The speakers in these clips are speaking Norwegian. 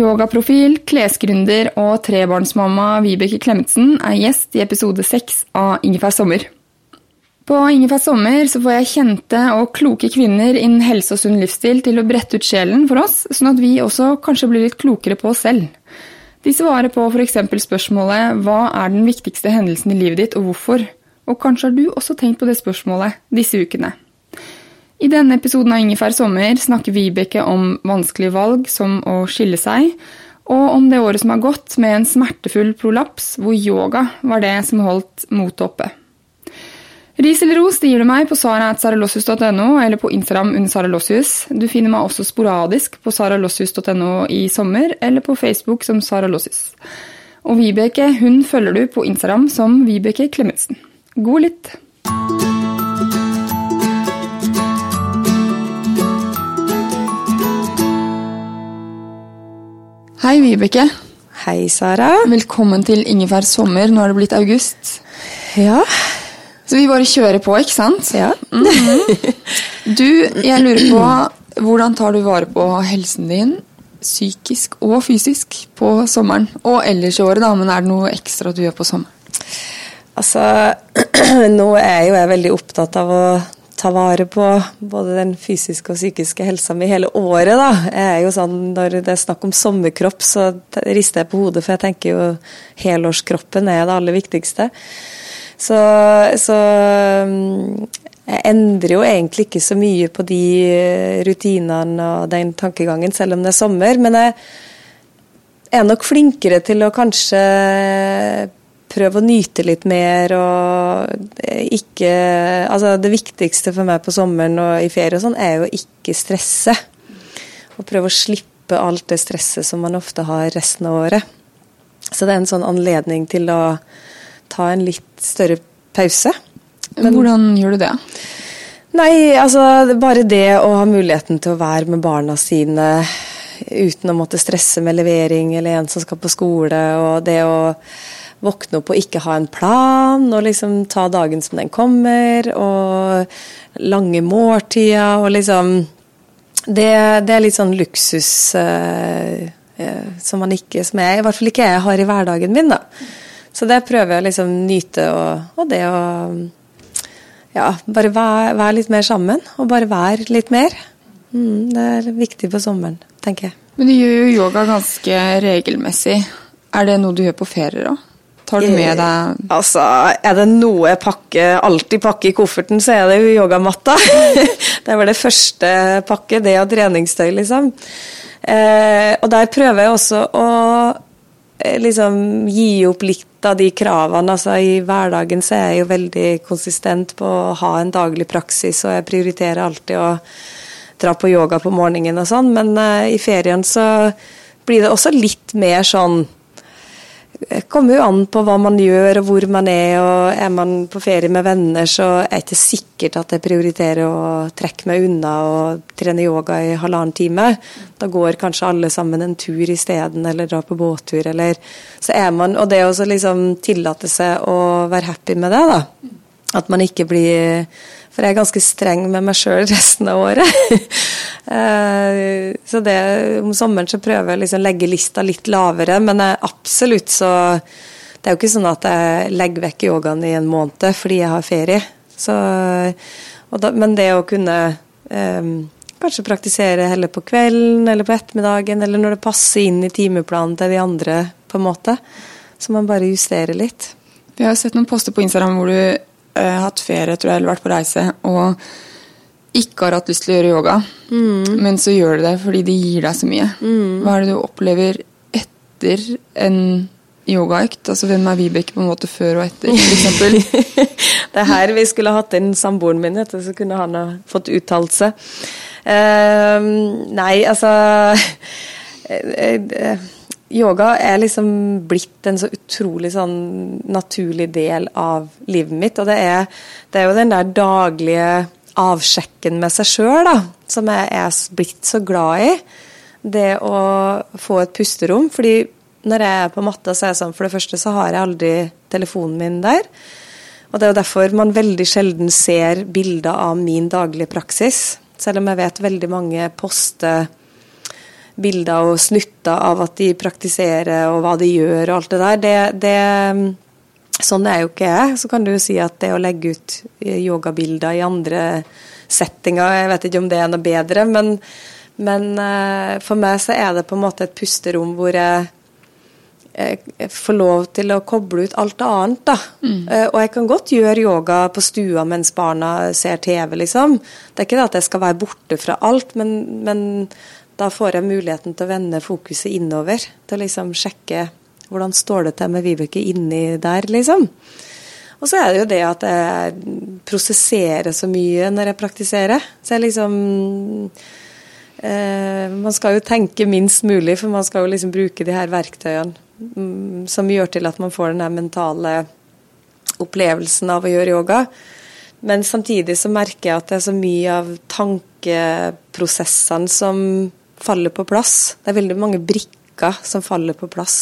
Yogaprofil, klesgründer og trebarnsmamma Vibeke Klemetsen er gjest i episode seks av Ingefær sommer. På Ingefær sommer så får jeg kjente og kloke kvinner innen helse og sunn livsstil til å brette ut sjelen for oss, sånn at vi også kanskje blir litt klokere på oss selv. De svarer på f.eks. spørsmålet 'Hva er den viktigste hendelsen i livet ditt, og hvorfor?' Og kanskje har du også tenkt på det spørsmålet disse ukene. I denne episoden av Ingefær sommer snakker Vibeke om vanskelige valg som å skille seg, og om det året som har gått med en smertefull prolaps, hvor yoga var det som holdt motet oppe. Ris eller ros det gir du meg på sara.saralossius.no eller på Instagram under saralossius. Du finner meg også sporadisk på saralossius.no i sommer eller på Facebook som saralossius. Og Vibeke hun følger du på Instagram som Vibeke Klemetsen. God lytt! Hei, Vibeke. Hei, Sara. Velkommen til Ingefær sommer. Nå er det blitt august. Ja. Så vi bare kjører på, ikke sant? Ja. Du, jeg lurer på hvordan tar du vare på helsen din, psykisk og fysisk, på sommeren? Og ellers i året, da, men er det noe ekstra du gjør på sommeren? Altså, nå er jo jeg veldig opptatt av å ta vare på både den fysiske og psykiske helsa mi hele året, da. Jeg er jo sånn, Når det er snakk om sommerkropp, så rister jeg på hodet, for jeg tenker jo helårskroppen er det aller viktigste. Så, så jeg endrer jo egentlig ikke så mye på de rutinene og den tankegangen, selv om det er sommer. Men jeg er nok flinkere til å kanskje prøve å nyte litt mer og ikke Altså det viktigste for meg på sommeren og i ferie og sånn, er jo å ikke stresse. Og prøve å slippe alt det stresset som man ofte har resten av året. Så det er en sånn anledning til å ta en litt større pause. Men, Hvordan gjør du det? Nei, altså bare det å ha muligheten til å være med barna sine uten å måtte stresse med levering eller en som skal på skole, og det å våkne opp og ikke ha en plan, og liksom ta dagen som den kommer, og lange måltider, og liksom det, det, er litt sånn luksus uh, uh, som man ikke, som jeg, i hvert fall ikke jeg har i hverdagen min, da. Så det prøver jeg å liksom nyte, og, og det å ja, bare være, vær litt mer sammen, og bare være litt mer. Mm, det er viktig på sommeren, tenker jeg. Men du gjør jo yoga ganske regelmessig. Er det noe du gjør på ferier òg? Tar du med deg Altså, er det noe jeg pakker, alltid pakker i kofferten, så er det jo yogamatta. det var det første pakket, det og treningstøy, liksom. Eh, og der prøver jeg også å eh, liksom gi opp litt av de kravene. Altså i hverdagen så er jeg jo veldig konsistent på å ha en daglig praksis, og jeg prioriterer alltid å dra på yoga på morgenen og sånn, men eh, i ferien så blir det også litt mer sånn det kommer jo an på hva man gjør og hvor man er. og Er man på ferie med venner, så er det ikke sikkert at jeg prioriterer å trekke meg unna og trene yoga i halvannen time. Da går kanskje alle sammen en tur isteden, eller drar på båttur, eller Så er man Og det å liksom tillate seg å være happy med det, da. At man ikke blir For jeg er ganske streng med meg sjøl resten av året. Eh, så det, om sommeren så prøver jeg å liksom legge lista litt lavere, men absolutt så Det er jo ikke sånn at jeg legger vekk yogaen i en måned fordi jeg har ferie. Så, da, men det å kunne um, kanskje praktisere heller på kvelden eller på ettermiddagen, eller når det passer inn i timeplanen til de andre, på en måte. Så man bare justerer litt. Vi har sett noen poster på Instagram hvor du hatt ferie, tror jeg, eller vært på reise, og ikke har hatt lyst til å gjøre yoga, mm. men så gjør du det fordi det gir deg så mye. Mm. Hva er det du opplever etter en yogaøkt? Altså hvem er Vibeke på en måte før og etter, f.eks.? det er her vi skulle hatt inn samboeren min, etter, så kunne han ha fått uttalt seg. Uh, nei, altså uh, yoga er liksom blitt en så utrolig sånn naturlig del av livet mitt. Og det er, det er jo den der daglige avsjekken med seg sjøl som jeg er blitt så glad i. Det å få et pusterom. fordi når jeg er på matta, så er det sånn for det første så har jeg aldri telefonen min der. Og det er jo derfor man veldig sjelden ser bilder av min daglige praksis. Selv om jeg vet veldig mange poster bilder og snutter av at de praktiserer og hva de gjør og alt det der. Det, det, sånn er jo ikke jeg. Så kan du jo si at det å legge ut yogabilder i andre settinger, jeg vet ikke om det er noe bedre, men, men eh, for meg så er det på en måte et pusterom hvor jeg få får lov til å koble ut alt annet, da. Mm. Og jeg kan godt gjøre yoga på stua mens barna ser TV, liksom. Det er ikke det at jeg skal være borte fra alt, men, men da får jeg muligheten til å vende fokuset innover. Til å liksom sjekke hvordan står det til med Vibeke inni der, liksom. Og så er det jo det at jeg prosesserer så mye når jeg praktiserer. Så jeg liksom eh, Man skal jo tenke minst mulig, for man skal jo liksom bruke de her verktøyene mm, som gjør til at man får den der mentale opplevelsen av å gjøre yoga. Men samtidig så merker jeg at det er så mye av tankeprosessene som faller på plass. Det er veldig mange brikker som faller på plass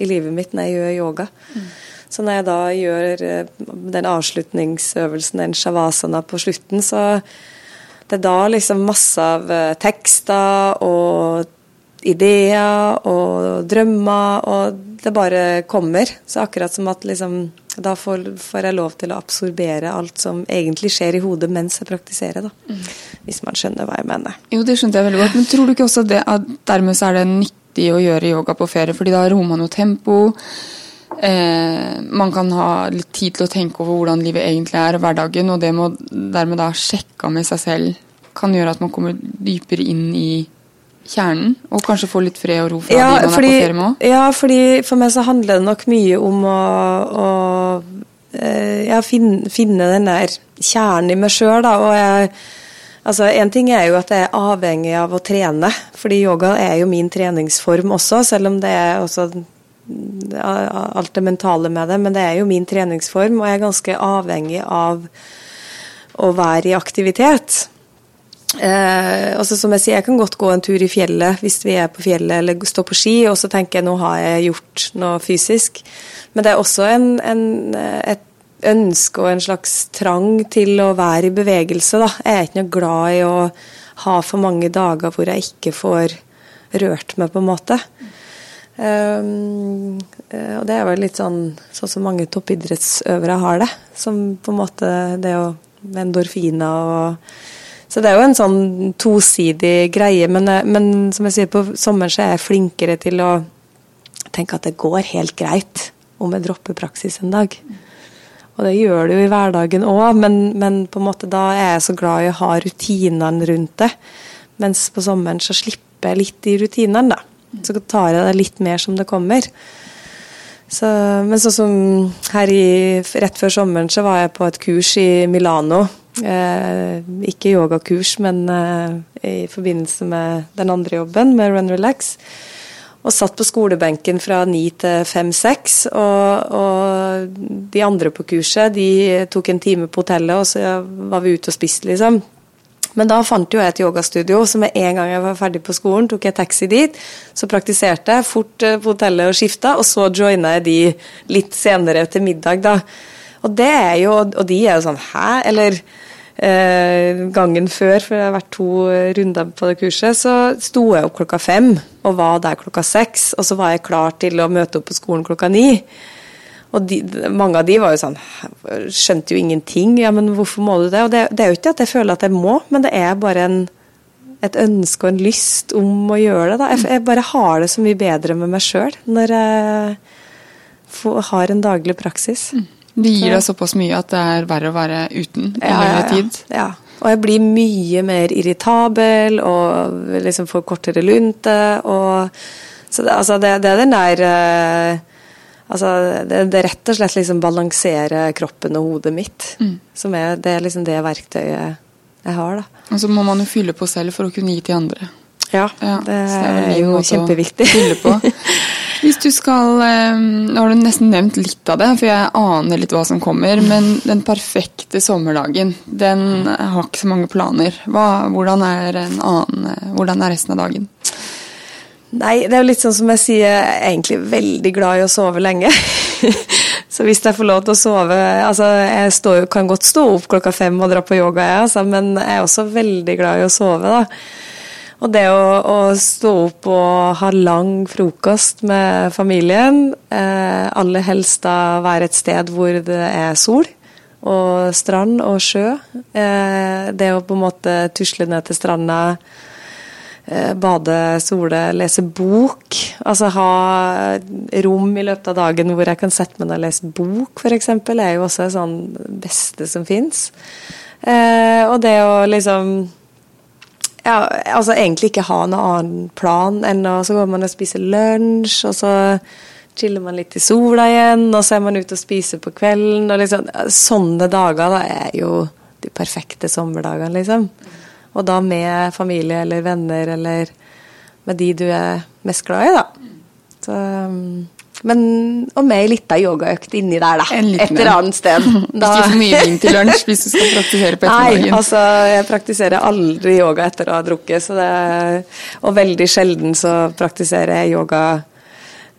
i livet mitt når jeg gjør yoga. Mm. Så når jeg da gjør eh, den avslutningsøvelsen, den shavasana, på slutten, så det er da liksom masse av eh, tekster og ideer og drømmer, og det bare kommer. Så akkurat som at liksom Da får, får, jeg lov til å absorbere alt som egentlig skjer i hodet mens jeg praktiserer, da. Mm. Hvis man skjønner hva jeg mener. Jo, det skjønte jeg veldig godt. Men tror du ikke også det at dermed så er det nyttig å gjøre yoga på ferie? Fordi da roer man jo tempo. Eh, man kan ha litt tid til å tenke over hvordan livet egentlig er, hverdagen, og det må dermed da sjekke med seg selv kan gjøre at man kommer dypere inn i kjernen, og kanskje få litt fred og ro fra ja, de man fordi, er på ferie med òg? Ja, fordi for meg så handler det nok mye om å, å eh, ja, finne, finne, den der kjernen i meg sjøl, da. Og jeg Altså, En ting er jo at jeg er avhengig av å trene, fordi yoga er jo min treningsform også, selv om det er også alt det mentale med det. Men det er jo min treningsform, og jeg er ganske avhengig av å være i aktivitet. Eh, altså som Jeg sier, jeg kan godt gå en tur i fjellet hvis vi er på fjellet, eller står på ski, og så tenker jeg nå har jeg gjort noe fysisk. Men det er også en, en, et ønske og en slags trang til å være i bevegelse. Da. Jeg er ikke noe glad i å ha for mange dager hvor jeg ikke får rørt meg, på en måte. Um, og det er vel litt sånn sånn som mange toppidrettsøvere har det. Som på en måte det å endorfiner og så det er jo en sånn tosidig greie. Men, eh, men, som jeg sier, på sommeren så er jeg flinkere til å tenke at det går helt greit om jeg dropper praksis en dag. Og det gjør det jo i hverdagen òg, men, men, på en måte da er jeg så glad i å ha rutinene rundt det. Mens på sommeren så slipper jeg litt de rutinene, da. Så tar jeg det litt mer som det kommer. Så, men sånn som her i, rett før sommeren så var jeg på et kurs i Milano Eh, ikke yogakurs, men eh, i forbindelse med den andre jobben, med Run Relax. Og satt på skolebenken fra ni til fem-seks. Og, og, de andre på kurset de tok en time på hotellet, og så var vi ute og spiste, liksom. Men da fant jo jeg et yogastudio, så med en gang jeg var ferdig på skolen, tok jeg taxi dit. Så praktiserte jeg fort eh, på hotellet og skifta, og så joina jeg de litt senere til middag, da. Og det er jo, og de er jo sånn Hæ? Eller gangen før, for det har vært to runder på det kurset, så sto jeg opp klokka fem og var der klokka seks. Og så var jeg klar til å møte opp på skolen klokka ni. Og de, mange av de var jo sånn Skjønte jo ingenting. Ja, men hvorfor må du det? Og det, det er jo ikke at jeg føler at jeg må, men det er bare en, et ønske og en lyst om å gjøre det. Jeg, jeg bare har det så mye bedre med meg sjøl når jeg får, har en daglig praksis. Mm. Det gir deg såpass mye at det er verre å være uten i ja, lengre tid? Ja, ja. Og jeg blir mye mer irritabel og liksom får kortere lunte. Og, så det, altså det, det er den der uh, Altså, det, er rett og slett liksom balansere kroppen og hodet mitt. Mm. Som er, det er liksom det verktøyet jeg har, da. Og så må man jo fylle på selv for å kunne gi til andre. Ja, ja det, det, er, jo kjempeviktig. Hvis du skal eh, Nå har du nesten nevnt litt av det, for jeg aner litt hva som kommer. Men den perfekte sommerdagen, den har ikke så mange planer. Hva, hvordan, er annen, hvordan er resten av dagen? Nei, det er jo litt sånn som jeg sier, jeg er egentlig veldig glad i å sove lenge. så hvis jeg får lov til å sove Altså, jeg står, kan godt stå opp klokka fem og dra på yoga, jeg, altså, men jeg er også veldig glad i å sove, da. Og det å, å stå opp og ha lang frokost med familien, eh, aller helst da være et sted hvor det er sol og strand og sjø. Eh, det å på en måte tusle ned til stranda Eh, bade, sole, lese bok. Altså ha rom i løpet av dagen hvor jeg kan sette meg ned og lese bok, f.eks., er jo også det sånn beste som fins. Eh, og det å liksom ja, altså egentlig ikke ha noen annen plan enn å Så går man og spiser lunsj, og så chiller man litt i sola igjen, og så er man ute og spiser på kvelden. og liksom, Sånne dager da er jo de perfekte sommerdagene, liksom. Og da med familie eller venner eller med de du er mest glad i, da. Så, um, men, og med ei lita yogaøkt inni der, da. Et eller annet sted. Da. Ikke for mye vin til lunsj hvis du skal praktisere på ettermiddagen. Nei, altså jeg praktiserer aldri yoga etter å ha drukket. Så det, og veldig sjelden så praktiserer jeg yoga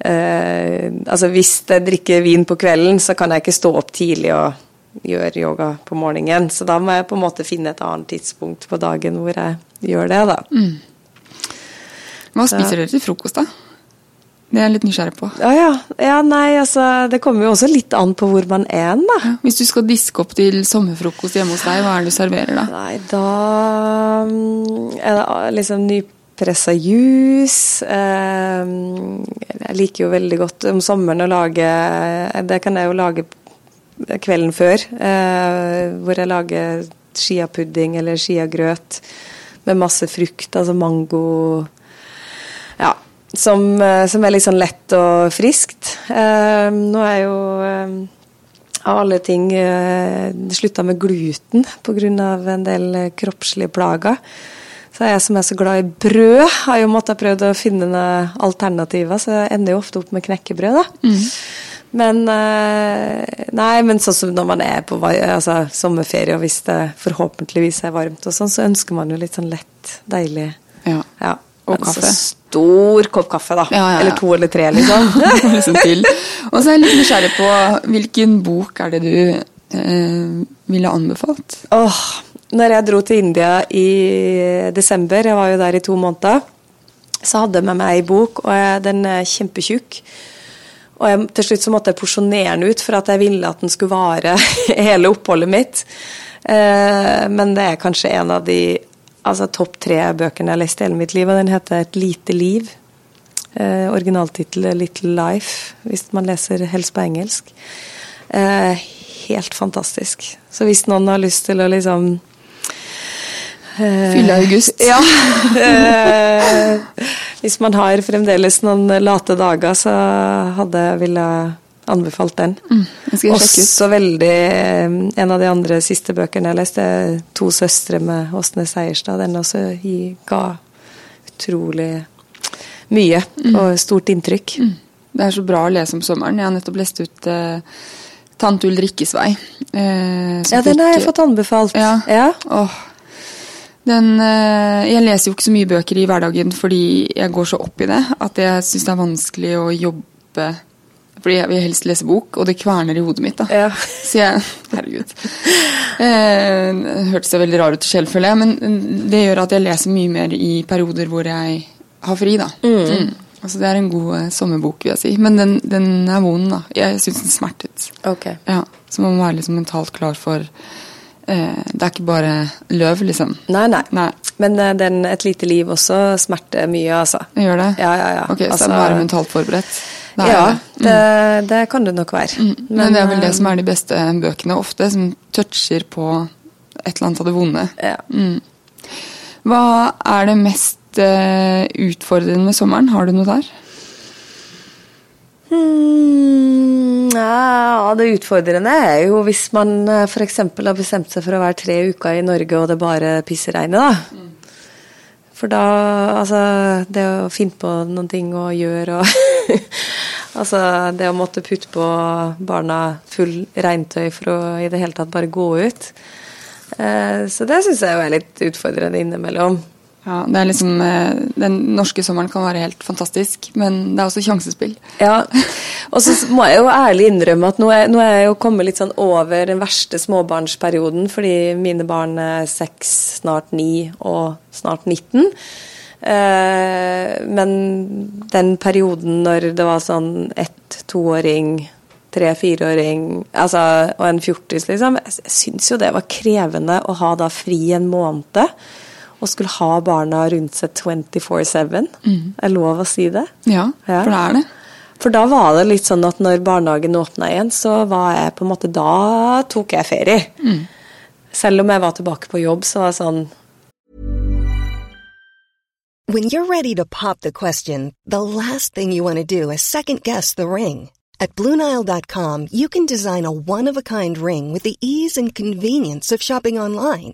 eh, Altså hvis jeg drikker vin på kvelden, så kan jeg ikke stå opp tidlig og gjøre yoga på morgenen. Så da må jeg på en måte finne et annet tidspunkt på dagen hvor jeg gjør det, da. Mm. Hva spiser dere til frokost, da? Det er jeg litt nysgjerrig på. Ja, ja. ja, nei, altså Det kommer jo også litt an på hvor man er da. Ja, hvis du skal diske opp til sommerfrokost hjemme hos deg, hva er det du serverer da? Nei, da mm, er det ah, liksom nypressa juice. Eh, jeg liker jo veldig godt om sommeren å lage Det kan jeg jo lage kvelden før, eh, hvor jeg lager skiapudding eller skiagrøt med masse frukt, altså mango. Som, eh, som, er litt sånn lett og friskt. Eh, nå er jo eh, av alle ting eh, slutta med gluten pga. en del kroppslige plager. Så jeg som er så glad i brød, har jo måttet prøve å finne noen alternativer, så jeg ender jo ofte opp med knekkebrød. da. Mm. Men eh, Nei, men sånn som når man er på altså, sommerferie, og hvis det forhåpentligvis er varmt og sånn, så ønsker man jo litt sånn lett, deilig Ja. ja. Og kaffe. Så stor kopp kaffe, da. Ja, ja, Eller to eller tre, liksom. liksom. Og så er jeg litt nysgjerrig på hvilken bok er det du eh, ville anbefalt? Åh, når jeg dro til India i desember, jeg var jo der i to måneder, så hadde jeg med meg ei bok, og jeg, den er kjempetjukk. Og jeg, til slutt så måtte jeg porsjonere den ut for at jeg ville at den skulle vare hele oppholdet mitt. Eh, men det er kanskje en av de altså, topp tre bøkene jeg har lest i hele mitt liv, og den heter 'Et lite liv'. Eh, Originaltittel 'Little Life', hvis man leser helst på engelsk. Eh, helt fantastisk. Så hvis noen har lyst til å liksom Eh, Fylle august. Ja. Eh, hvis man har fremdeles noen late dager, så hadde jeg ville anbefalt den. Mm, også veldig eh, En av de andre siste bøkene jeg leste, 'To søstre' med Åsne Seierstad. Den også ga utrolig mye og stort inntrykk. Det er så bra å lese om sommeren. Jeg har nettopp lest ut eh, 'Tante Ulrikkes vei'. eh, Ja, den har jeg fått anbefalt. Ja. Ja. Åh. Den, eh, jeg leser jo ikke så mye bøker i hverdagen fordi jeg går så opp i det at jeg syns det er vanskelig å jobbe Fordi jeg vil helst lese bok, og det kverner i hodet mitt. da. Ja. Så jeg Herregud. Eh, hørtes det veldig rar ut selv, føler jeg, men det gjør at jeg leser mye mer i perioder hvor jeg har fri, da. Mm. Altså, det er en god eh, sommerbok, vil jeg si. Men den, den er vond, da. Jeg syns den smertet. Okay. Ja, Så man må være liksom mentalt klar for eh, Det er ikke bare løv, liksom. Nei, nei. Nei. Men eh, den 'Et lite liv' også smerter mye, altså. Gjør det? Ja, ja, ja. Ok, Så Altså- jeg må være mentalt forberedt? Det Ja, jeg. det, det kan det nok være. Mm. Men, det er vel eh, det som er de beste bøkene ofte, som toucher på et eller annet av det vonde. Ja. Hva er det mest eh, utfordrende med sommeren? Har du noe der? Hmm, ja, det utfordrende er jo hvis man f.eks. har bestemt seg for å være tre uker i Norge og det bare pisseregner, da. For da Altså, det å finne på noen ting å gjøre og Altså, det å måtte putte på barna full regntøy for å i det hele tatt bare gå ut. Eh, så det syns jeg jo er litt utfordrende innimellom. Ja, det er liksom, eh, Den norske sommeren kan være helt fantastisk, men det er også sjansespill. Ja, og så må jeg jo ærlig innrømme at nå er, nå er jeg jo kommet litt sånn over den verste småbarnsperioden, fordi mine barn er seks, snart ni og snart 19. Eh, men den perioden når det var sånn ett, toåring, tre, fireåring altså, og en fjortis, liksom, jeg syns jo det var krevende å ha da fri en måned. Og skulle ha barna rundt seg 24-7. Er lov å si det? Ja, Ja. for det er det. For da var det litt sånn at når barnehagen åpna igjen, så var jeg på en måte Da tok jeg ferie. Selv om jeg var tilbake på jobb, så var det sånn When you're ready to pop the question, the last thing you want to do is second guess the ring. At Bluenile.com, you can design a one of a kind ring with the ease and convenience of shopping online.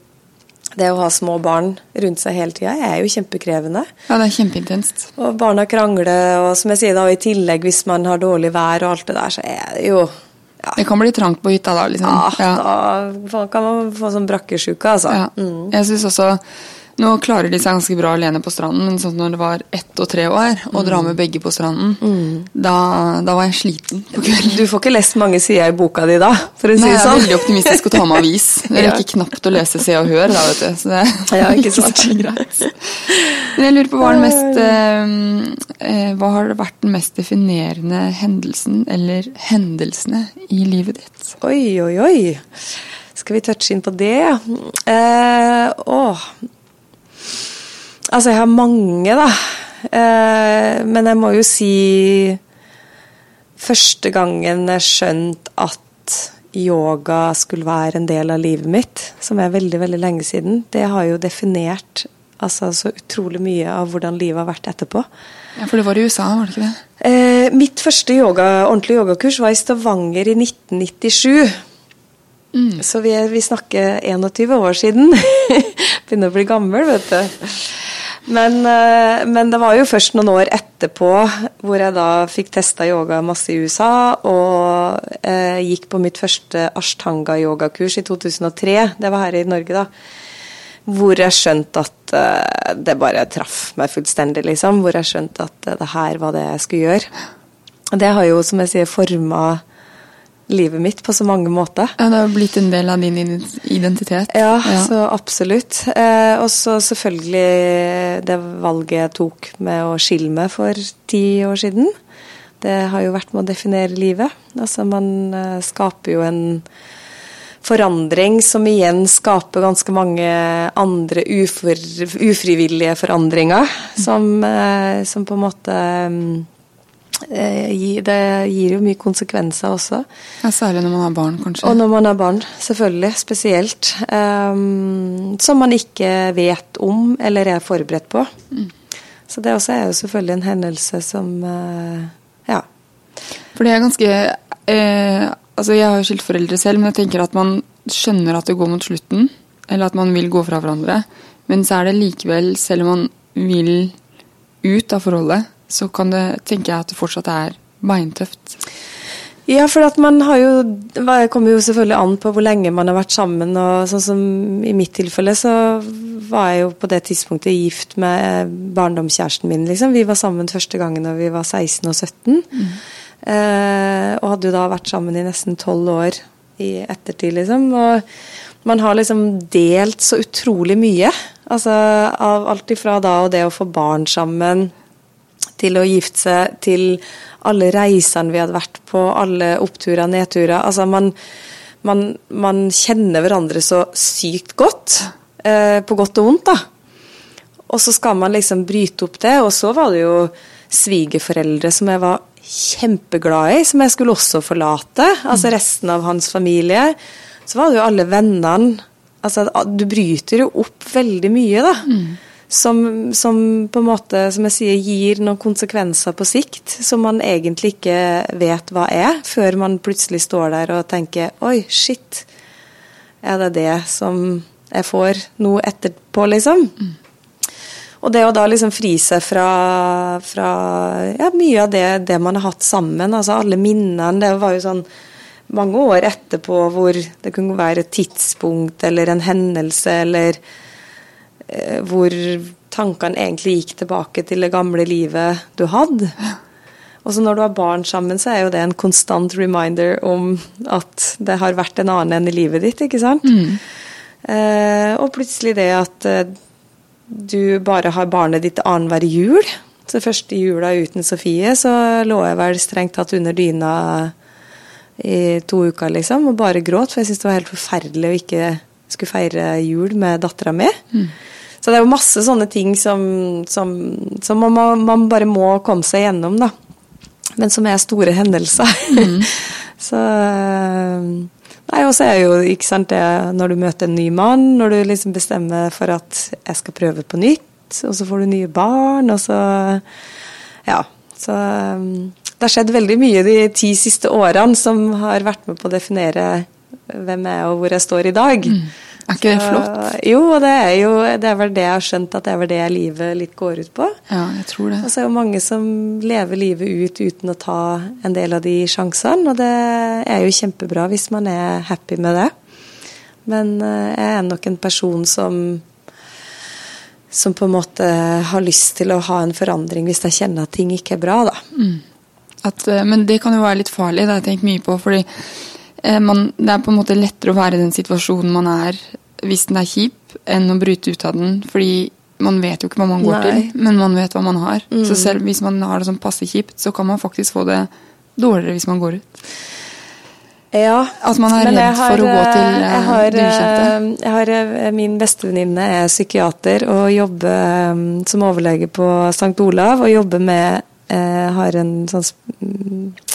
det å ha små barn rundt seg hele tida er jo kjempekrevende. Ja, det er kjempeintenst. Og barna krangler, og som jeg sier da, i tillegg hvis man har dårlig vær og alt det der, så er det jo ja, Det kan bli trangt på hytta da, liksom. Ja, Ja. Da kan man få sånn brakkesjuke, altså. Ja. Jeg synes også Nå klarer de seg ganske bra alene på stranden, men sånn når det var ett og tre år, å dra med begge på stranden, da, da var jeg sliten på kvelden. Du får ikke lest mange sider i boka di da, for å si Nei, det jeg er sånn. veldig optimistisk å ta med avis. Det er Ja. knapt å lese Se og Hør, da, vet du. Så det Ja, er ikke sant. så greit. Men jeg lurer på hva, mest, eh, eh, hva har vært den mest definerende hendelsen, eller hendelsene, i livet ditt? Oi, oi, oi. Skal vi touche inn på det? Eh, åh. Altså, jeg har mange, da. Eh, men jeg må jo si Første gangen jeg skjønte at yoga skulle være en del av livet mitt, som er veldig, veldig lenge siden, det har jo definert altså, så utrolig mye av hvordan livet har vært etterpå. Ja, For det var i USA, var det ikke det? Eh, mitt første yoga, ordentlige yogakurs var i Stavanger i 1997. Så vi, vi snakker 21 år siden. Begynner å bli gammel, vet du. Men, eh, men det var jo først noen år etterpå hvor jeg da fikk testa yoga masse i USA, og eh, gikk på mitt første ashtanga-yogakurs i 2003. Det var her i Norge, da. Hvor jeg skjønte at eh, det bare traff meg fullstendig, liksom. Hvor jeg skjønte at eh, det her var det jeg skulle gjøre. Det har jo, som jeg sier, forma livet mitt på så mange måter. Ja, Det har blitt en del av din identitet. Ja, ja. så absolutt. Eh, og så selvfølgelig det valget jeg tok med å skille meg for ti år siden. Det har jo vært med å definere livet. Altså man eh, skaper jo en forandring som igjen skaper ganske mange andre ufor, ufrivillige forandringer. Som, eh, som, på en måte eh, Det gir jo mye konsekvenser også. Ja, Særlig når man har barn, kanskje? Og når man har barn, selvfølgelig. Spesielt. Um, som man ikke vet om eller er forberedt på. Mm. Så det også er jo selvfølgelig en hendelse som uh, Ja. For det er ganske uh, Altså, jeg har jo skilt foreldre selv, men jeg tenker at man skjønner at det går mot slutten. Eller at man vil gå fra hverandre. Men så er det likevel, selv om man vil ut av forholdet, så kan det, tenker jeg at det fortsatt er beintøft. Ja, for at man har jo Det kommer jo selvfølgelig an på hvor lenge man har vært sammen. og sånn som I mitt tilfelle så var jeg jo på det tidspunktet gift med barndomskjæresten min. liksom. Vi var sammen første gangen da vi var 16 og 17. Mm. Eh, og hadde jo da vært sammen i nesten tolv år i ettertid, liksom. Og man har liksom delt så utrolig mye. Altså av alt ifra da og det å få barn sammen, til å gifte seg, til alle reisene vi hadde vært på, alle oppturer, nedturer. Altså man, man, man kjenner hverandre så sykt godt. Eh, på godt og vondt, da. Og så skal man liksom bryte opp det. Og så var det jo svigerforeldre som jeg var kjempeglad i, som jeg skulle også forlate. Altså resten av hans familie. Så var det jo alle vennene. Altså, du bryter jo opp veldig mye, da. Mm. Som, som, på en måte, som jeg sier, gir noen konsekvenser på sikt som man egentlig ikke vet hva er, før man plutselig står der og tenker Oi, shit. Er det det som jeg får noe etterpå, liksom? Mm. Og det å da liksom fri seg fra, fra ja, mye av det, det, man har hatt sammen, altså alle minnene Det var jo sånn mange år etterpå hvor det kunne være et tidspunkt eller en hendelse eller hvor tankene egentlig gikk tilbake til det gamle livet du hadde. Og så når du har barn sammen, så er jo det en konstant reminder om at det har vært en annen enn i livet ditt, ikke sant? Mm. Eh, og plutselig det at eh, du bare har barnet ditt annenhver jul. Så første jula uten Sofie, så lå jeg vel strengt tatt under dyna i to uker, liksom, og bare gråt. For jeg syntes det var helt forferdelig å ikke skulle feire jul med dattera mi. Mm. Så det er jo masse sånne ting som, som, som man, man, bare må komme seg gjennom, da. Men som er store hendelser. Mm. så Nei, og så er jo ikke sant, det når du møter en ny mann, når du liksom bestemmer for at jeg skal prøve på nytt, og så får du nye barn, og så Ja. Så det har skjedd veldig mye de ti siste årene som har vært med på å definere hvem jeg er og hvor jeg står i dag. Mm. Er ikke det flott? Jo, det er jo det er vel det jeg har skjønt at det er vel det livet litt går ut på. Ja, jeg tror det. Og så er det jo mange som lever livet ut uten å ta en del av de sjansene, og det er jo kjempebra hvis man er happy med det. Men eh, jeg er nok en person som som på en måte har lyst til å ha en forandring hvis jeg kjenner at ting ikke er bra, da. Mm. At, eh, men det kan jo være litt farlig, det har jeg tenkt mye på. fordi eh, man, det er på en måte lettere å være i den situasjonen man er hvis den er kjip, enn å bryte ut av den. Fordi man vet jo ikke hva man går Nei. til, men man vet hva man har. Mm. Så selv hvis man har det sånn passe kjipt, så kan man faktisk få det dårligere hvis man går ut. Ja, At man er redd har, for å gå til uh, jeg har, det ukjente. Eh, jeg har, eh, min bestevenninne er psykiater og jobber um, som overlege på St. Olav. Og jobber med uh, Har en sånn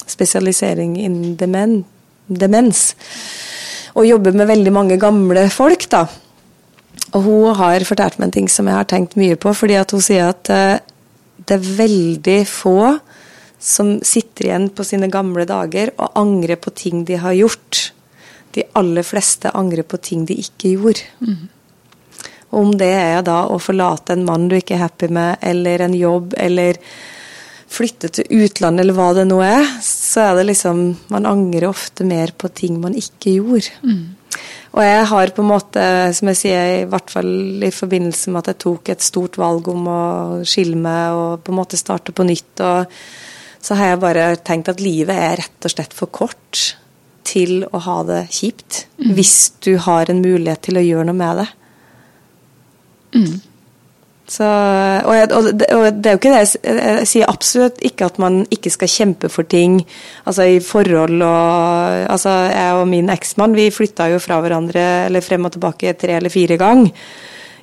spesialisering innen demen, demens og jobber med veldig mange gamle folk, da. Og hun har fortalt meg en ting som jeg har tenkt mye på, fordi at hun sier at uh, det er veldig få som sitter igjen på sine gamle dager og angrer på ting de har gjort. De aller fleste angrer på ting de ikke gjorde. Mm. Om det er da å forlate en mann du ikke er happy med, eller en jobb, eller flytte til utlandet eller hva det nå er, så er det liksom Man angrer ofte mer på ting man ikke gjorde. Mm. Og jeg har på en måte, som jeg sier, i hvert fall i forbindelse med at jeg tok et stort valg om å skille meg og på en måte starte på nytt, og så har jeg bare tenkt at livet er rett og slett for kort til å ha det kjipt. Hvis du har en mulighet til å gjøre noe med det. Så, og, jeg, og, det, og, det, er jo ikke det jeg, jeg sier absolutt ikke at man ikke skal kjempe for ting. Altså i forhold og Altså jeg og min eksmann vi flytta jo fra hverandre eller frem og tilbake tre eller fire ganger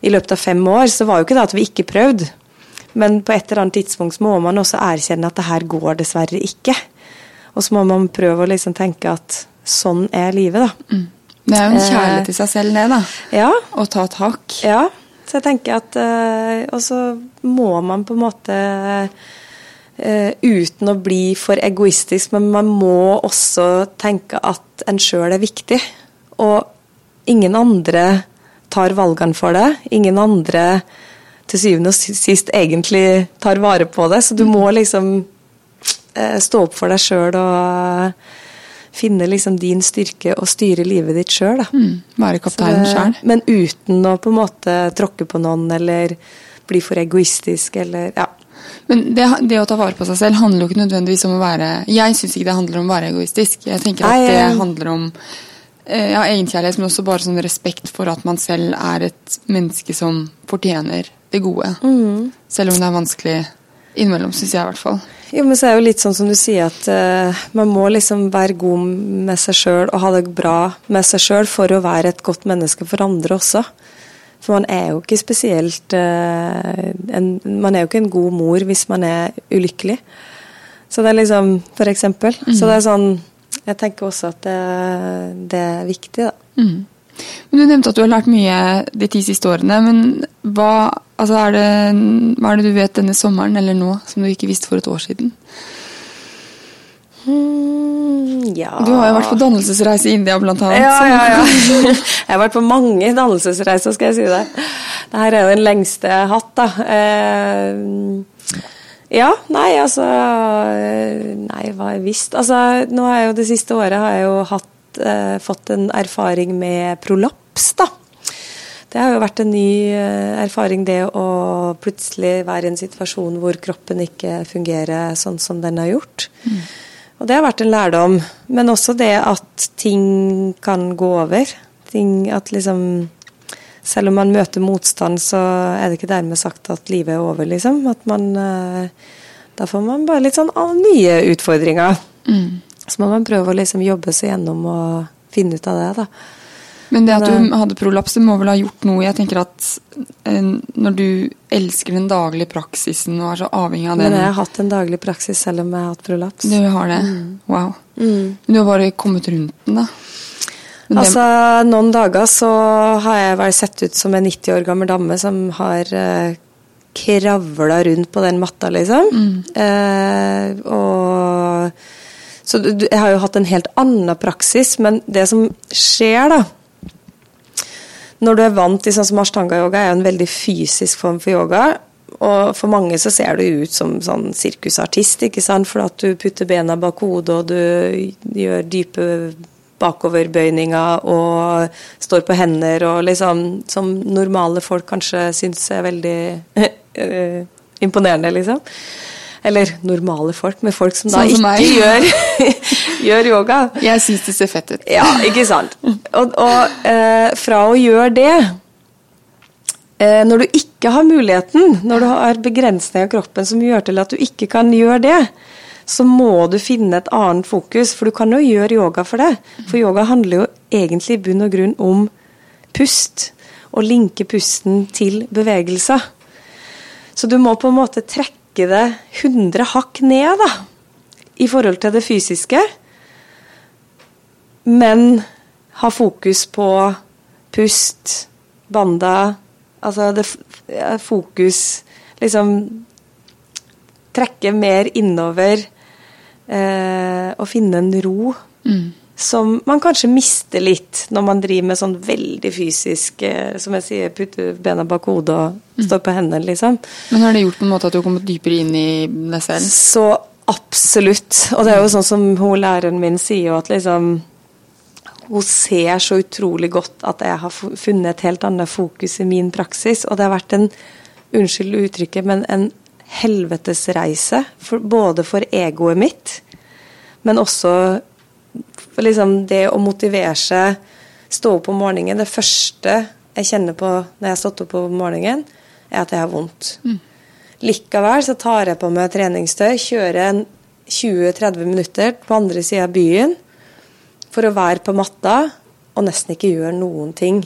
i løpet av fem år. Så var jo ikke det at vi ikke prøvde. Men på et eller annet tidspunkt må man også erkjenne at det her går dessverre ikke. Og så må man prøve å liksom tenke at sånn er livet, da. Mm. Det er jo en kjærlighet til seg selv, det, da. Ja. Å ta tak. Ja. Så jeg tenker at uh, Og så må man på en måte uh, Uten å bli for egoistisk, men man må også tenke at en sjøl er viktig. Og ingen andre tar valgene for det. Ingen andre til syvende og sist egentlig tar vare på det. Så du må liksom uh, stå opp for deg sjøl og finne liksom din styrke og styre livet ditt sjøl. Mm, være kapteinen sjøl. Men uten å på en måte tråkke på noen eller bli for egoistisk eller ja. Men det, det, å ta vare på seg selv handler jo ikke nødvendigvis om å være Jeg syns ikke det handler om å være egoistisk. Jeg tenker at det handler om ja, egenkjærlighet, men også bare sånn respekt for at man selv er et menneske som fortjener det gode. Mm. Selv om det er vanskelig innimellom, syns jeg i hvert fall. Jo, men så er det jo litt sånn som du sier, at uh, man må liksom være god med seg sjøl og ha det bra med seg sjøl for å være et godt menneske for andre også. For man er jo ikke spesielt uh, en, Man er jo ikke en god mor hvis man er ulykkelig. Så det er liksom For eksempel. Mm. Så det er sånn Jeg tenker også at det, det er viktig, da. Mm. Men Du nevnte at du har lært mye de ti siste årene. men hva, altså er det, hva er det du vet denne sommeren eller nå som du ikke visste for et år siden? Mm, ja Du har jo vært på dannelsesreise i India, blant annet. Ja, ja, ja. Jeg har vært på mange dannelsesreiser, skal jeg si det. Dette er den lengste jeg har hatt, da. Eh, ja, nei, altså Nei, hva jeg visst? Altså, nå har jeg jo det siste året har jeg jo hatt uh, fått en erfaring med prolaps, da. Det har jo vært en ny uh, erfaring, det å plutselig være i en situasjon hvor kroppen ikke fungerer sånn som den har gjort. Mm. Og det har vært en lærdom. Men også det at ting kan gå over. Ting at liksom Selv om man møter motstand, så er det ikke dermed sagt at livet er over, liksom. At man uh, Da får man bare litt sånn nye utfordringer. Mm. Så må man prøve å liksom jobbe seg gjennom og finne ut av det. da. Men det at du hadde prolaps, det må vel ha gjort noe? Jeg tenker at eh, når du elsker den daglige praksisen og er så avhengig av den Men jeg har hatt en daglig praksis selv om jeg har hatt prolaps. Du har det? Mm. Wow. Mm. Men du har bare kommet rundt den, da? Men altså, det... noen dager så har jeg vel sett ut som en 90 år gammel dame som har eh, kravla rundt på den matta, liksom. Mm. Eh, og så jeg har jo hatt en helt annen praksis, men det som skjer, da Når du er vant til sånn som ashtanga-yoga, er jo en veldig fysisk form for yoga. Og for mange så ser du ut som sånn sirkusartist, ikke sant? For at du putter bena bak hodet, og du gjør dype bakoverbøyninger og står på hender og liksom Som normale folk kanskje syns er veldig eh, imponerende, liksom. Eller normale folk, med folk som da sånn ikke gjør, gjør, yoga. Jeg syns det ser fett ut. Ja, ikke sant. Og, og eh, fra å gjøre det eh, Når du ikke har muligheten, når du har begrensninger i kroppen som gjør til at du ikke kan gjøre det, så må du finne et annet fokus, for du kan jo gjøre yoga for det. For yoga handler jo egentlig i bunn og grunn om pust, Å linke pusten til bevegelser. Så du må på en måte trekke trekke det 100 hakk ned, da, i forhold til det fysiske. Men ha fokus på pust, banda Altså det fokus Liksom trekke mer innover eh, og finne en ro. Mm som man kanskje mister litt når man driver med sånn veldig fysisk eh, Som jeg sier, putte bena bak hodet og mm. stå på hendene, liksom. Men har det gjort på en måte at du har kommet dypere inn i deg selv? Så absolutt. Og det er jo sånn som hun læreren min sier, at liksom Hun ser så utrolig godt at jeg har funnet et helt annet fokus i min praksis, og det har vært en Unnskyld uttrykket, men en helvetesreise, for, både for egoet mitt, men også For liksom det å motivere seg, stå opp om morgenen Det første jeg kjenner på når jeg har stått opp om morgenen, er at jeg har vondt. Mm. Likevel så tar jeg på meg treningstøy, kjører 20-30 minutter på andre sida av byen for å være på matta og nesten ikke gjøre noen ting.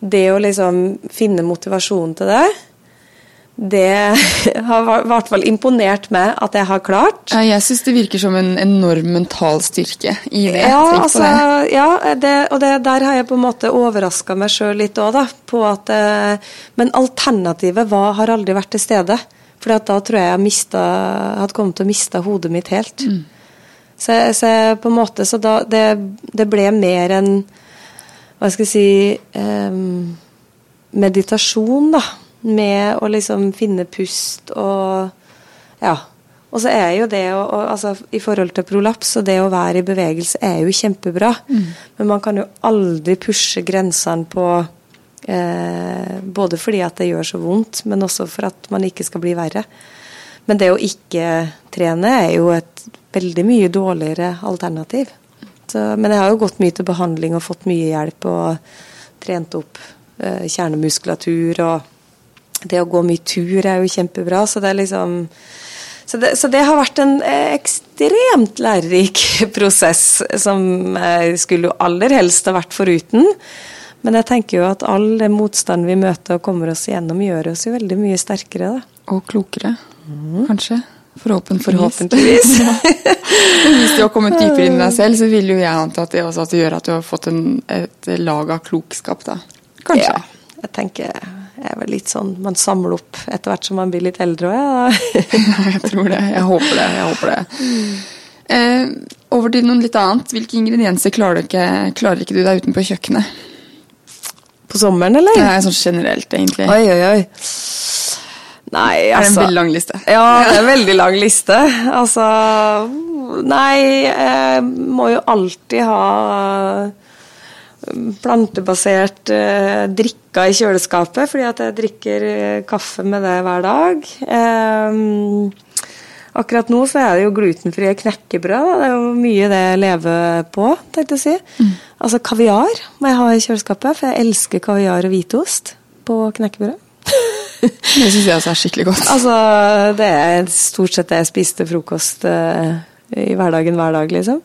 Det å liksom finne motivasjon til det, det har i hvert fall imponert meg at jeg har klart. Jeg syns det virker som en enorm mental styrke i det. Ja, altså, det. ja det, og det, der har jeg på en måte overraska meg sjøl litt òg, da. På at, eh, men alternativet var, har aldri vært til stede. For da tror jeg jeg mista, hadde kommet til å miste hodet mitt helt. Mm. Så, så, på en måte, så da, det, det ble mer en Hva skal jeg si um, Meditasjon, da med å liksom finne pust og Ja. Og så er jo det å altså, I forhold til prolaps og det å være i bevegelse er jo kjempebra. Mm. Men man kan jo aldri pushe grensene på eh, Både fordi at det gjør så vondt, men også for at man ikke skal bli verre. Men det å ikke trene er jo et veldig mye dårligere alternativ. Så, men jeg har jo gått mye til behandling og fått mye hjelp og trent opp eh, kjernemuskulatur og det å gå mye tur er jo kjempebra, så det er liksom så det, så det, har vært en ekstremt lærerik prosess, som jeg skulle jo aller helst ha vært foruten. Men jeg tenker jo at all den motstand vi møter og kommer oss igjennom, gjør oss jo veldig mye sterkere. Da. Og klokere, mm. kanskje. Forhåpentligvis. Forhåpentligvis. Hvis du har kommet dypere inn i deg selv, så vil jo jeg anta at det også gjør at du har fått en, et lag av klokskap, da. Kanskje. Ja, jeg tenker jeg er vel litt sånn Man samler opp etter hvert som man blir litt eldre òg, ja. jeg tror det. Jeg håper det. Jeg håper det. Eh, over til noe litt annet. Hvilke ingredienser klarer, ikke, klarer ikke du deg uten på kjøkkenet? På sommeren, eller? Nei, sånn generelt, egentlig. Oi, oi, oi. Nei, altså Er det en altså- veldig lang liste? Ja, det er en veldig lang liste. Altså Nei, jeg må jo alltid ha plantebasert eh, drikka i kjøleskapet, fordi at jeg drikker eh, kaffe med det hver dag. Eh, akkurat nå så er det jo glutenfrie knekkebrød. Det er jo mye det jeg lever på, tenkte jeg å si. Mm. Altså kaviar må jeg ha i kjøleskapet, for jeg elsker kaviar og hvitost på knekkebrød. det syns jeg også er skikkelig godt. Altså, det er stort sett det jeg spiste frokost eh, i hverdagen hver dag, liksom.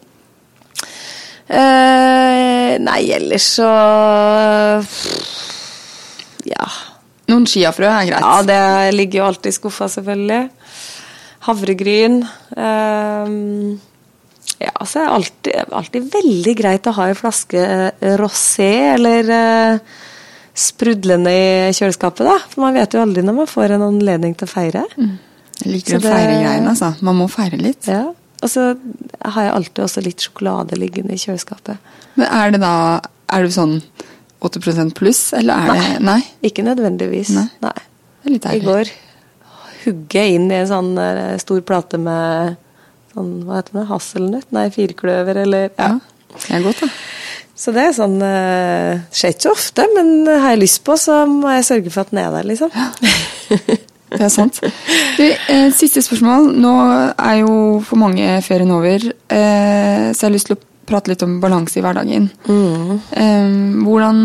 Uh, nei, ellers så Ja. Noen chiafrø er greit? Ja, det ligger jo alltid i skuffa, selvfølgelig. Havregryn. Uh, ja, så er det alltid, alltid, veldig greit å ha en flaske eh, rosé eller uh, sprudlende i kjøleskapet, da. For man vet jo aldri når man får en anledning til å feire. Mm. Jeg liker å feire greiene, altså. Man må feire litt. Ja. Og så har jeg alltid også litt sjokolade liggende i kjøleskapet. Men er det da Er det sånn 80% pluss, eller er nei, det Nei. Ikke nødvendigvis. Nei. nei. Det er litt I går hugget jeg inn i en sånn uh, stor plate med sånn, hva heter det, hasselnøtt? Nei, firkløver, eller Ja. ja. Det er godt, da. Så det er sånn uh, Skjer ikke så ofte, men har jeg lyst på, så må jeg sørge for at den er der, liksom. Ja. Det er sant. Du, eh, siste spørsmål. Nå er jo for mange ferien over, eh, så jeg har lyst til å prate litt om balanse i hverdagen. Mm. Eh, hvordan,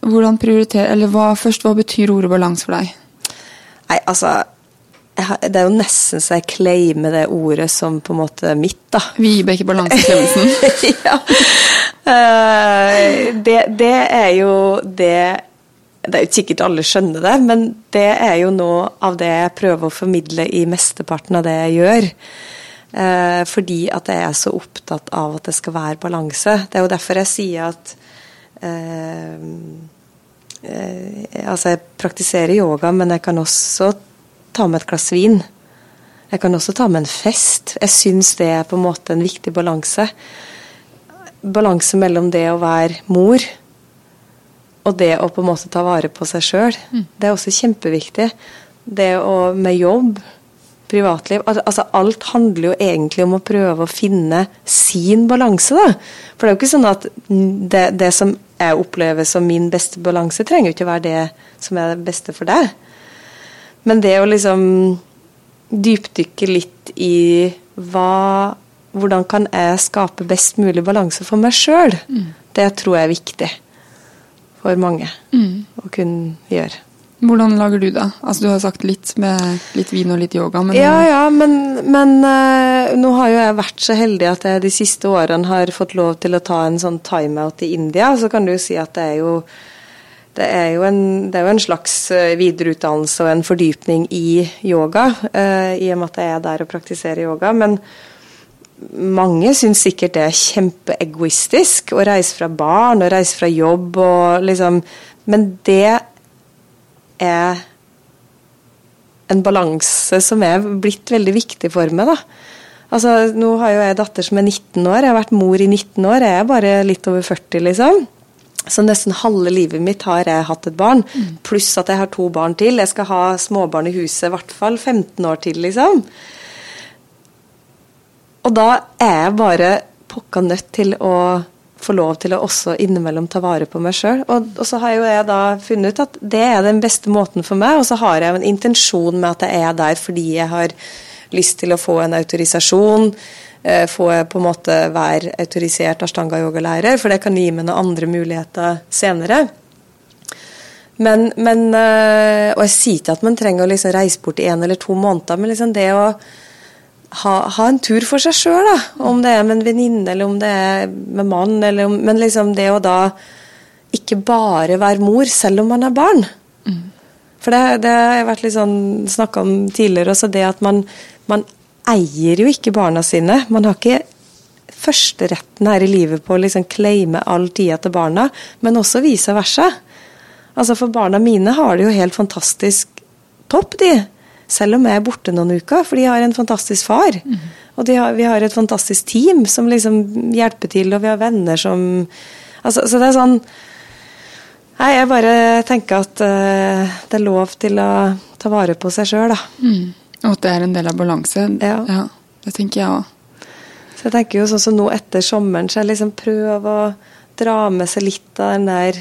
hvordan prioriterer Eller hva, først, hva betyr ordet balanse for deg? Nei, altså har, Det er jo nesten så jeg claimer det ordet som på en måte mitt, da. Vibeke Balanse Klemetsen. ja. Uh, det, det er jo det det er jo ikke sikkert alle skjønner det, men det er jo noe av det jeg prøver å formidle i mesteparten av det jeg gjør. Eh, fordi at jeg er så opptatt av at det skal være balanse. Det er jo derfor jeg sier at eh, eh, Altså, jeg praktiserer yoga, men jeg kan også ta med et glass vin. Jeg kan også ta med en fest. Jeg syns det er på en måte en viktig balanse. Balanse mellom det å være mor og det å på en måte ta vare på seg sjøl, mm. det er også kjempeviktig. Det å med jobb, privatliv altså Alt handler jo egentlig om å prøve å finne sin balanse, da. For det er jo ikke sånn at det, det som jeg opplever som min beste balanse, trenger jo ikke være det som er det beste for deg. Men det å liksom dypdykke litt i hva hvordan kan jeg skape best mulig balanse for meg sjøl? Det tror jeg er viktig for mange å kunne gjøre. Hvordan lager du det? Altså, du har sagt litt med litt vin og litt yoga, men Ja, ja, men, men uh, nå har jo jeg vært så heldig at jeg de siste årene har fått lov til å ta en sånn timeout i India. Så kan du jo si at det er jo det er jo en, det er jo en slags eh, videreutdannelse og en fordypning i yoga, uh, i og med at jeg er der og praktiserer yoga. Men mange syns sikkert det er kjempeegoistisk å reise fra barn og reise fra jobb og liksom Men det er en balanse som er blitt veldig viktig for meg, da. Altså, nå har jo jeg datter som er 19 år, jeg har vært mor i 19 år, jeg er bare litt over 40, liksom. Så nesten halve livet mitt har jeg hatt et barn, pluss at jeg har to barn til. Jeg skal ha småbarn i huset i hvert fall 15 år til, liksom. Og da er jeg bare pokka nødt til å få lov til å også innimellom ta vare på meg sjøl. Og, og, så har jo jeg da funnet ut at det er den beste måten for meg, og så har jeg en intensjon med at jeg er der fordi jeg har lyst til å få en autorisasjon. Eh, få på en måte være autorisert ashtanga-yogalærer, for det kan gi meg noen andre muligheter senere. Men, men eh, Og jeg sier ikke at man trenger å liksom reise bort i en eller to måneder, men liksom det å ha, ha, en tur for seg sjøl, om det er med en venninne eller om det er med mann. Eller om, men liksom det å da ikke bare være mor selv om man er barn. Mm. For det, det har jeg vært litt sånn snakka om tidligere også, det at man, man, eier jo ikke barna sine. Man har ikke førsteretten her i livet på å liksom claime all tida til barna, men også vice versa. Altså For barna mine har det jo helt fantastisk topp, de. Selv om jeg er borte noen uker, for de har en fantastisk far. Mm. Og har, vi har et fantastisk team som liksom hjelper til, og vi har venner som altså, Så det er sånn Nei, jeg bare tenker at uh, det er lov til å ta vare på seg sjøl, da. Mm. Og at det er en del av balanse. Ja. ja det tenker jeg òg. Så jeg tenker jo sånn som nå etter sommeren, så jeg liksom prøver å dra med seg litt av den der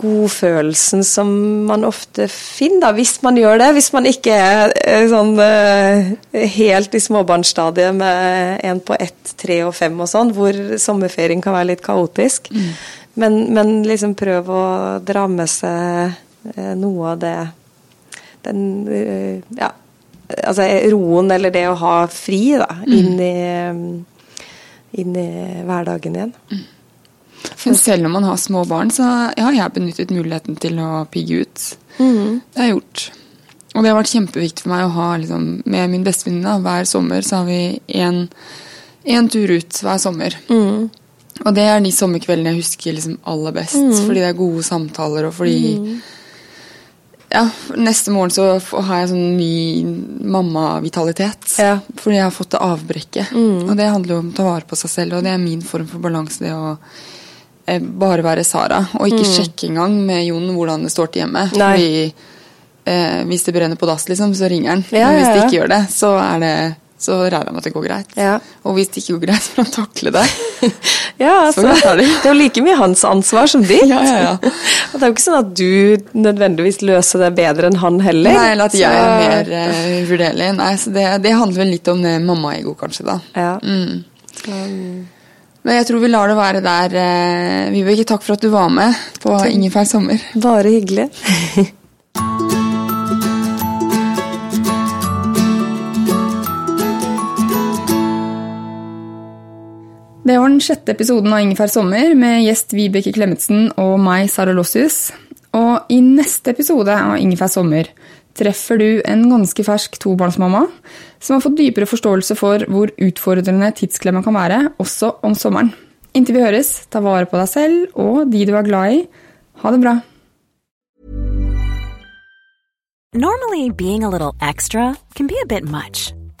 godfølelsen som man ofte finner, da, hvis man gjør det. Hvis man ikke er sånn uh, helt i småbarnsstadiet med en på ett, tre og fem og sånn, hvor sommerferien kan være litt kaotisk. Mm. Men, men, liksom prøv å dra med seg uh, noe av det Den ja, altså roen eller det å ha fri da, mm. inn, i, inn i hverdagen igjen. Mm. Men selv om man har små barn, så ja, jeg har benyttet muligheten til å pigge ut. Mm. Det har jeg gjort. Og det har vært kjempeviktig for meg å ha liksom, med min bestevenninne hver sommer så har vi én tur ut hver sommer. Mm. Og det er de sommerkveldene jeg husker liksom aller best. Mm. Fordi det er gode samtaler, og fordi mm. ja, Neste morgen så har jeg sånn ny mammavitalitet. Ja. Fordi jeg har fått det avbrekket. Mm. Og det handler jo om å ta vare på seg selv, og det er min form for balanse. det å bare være Sara, og ikke mm. sjekke engang med Jon hvordan det står til hjemme. Nei. Fordi eh, hvis det brenner på dass, liksom, så ringer han. Ja, Men hvis det ikke gjør det, så er det så regner jeg med at det går greit. Ja. Og hvis det ikke går greit, så får han takle det. ja, altså, det. det er jo like mye hans ansvar som ditt. Ja, ja, ja. Og det er jo ikke sånn at du nødvendigvis løser det bedre enn han heller. Nei, eller at jeg er mer uh, uvurderlig. Nei, så det, det, handler vel litt om det mammaego, kanskje, da. Ja. Mm. Um. Men jeg tror vi lar det være der. Eh, Vibeke, takk for at du var med på Ingefær sommer. Bare hyggelig. Det var den sjette episoden av Ingefær sommer med gjest Vibeke Klemetsen og meg, Sara Lossius. Og i neste episode av Ingefær sommer treffer du en ganske fersk tobarnsmamma som har fått dypere forståelse for hvor utfordrende tidsklemma kan være, også om sommeren. Inntil vi høres, ta vare på deg selv og de du er glad i. Ha det bra. Normally being a little extra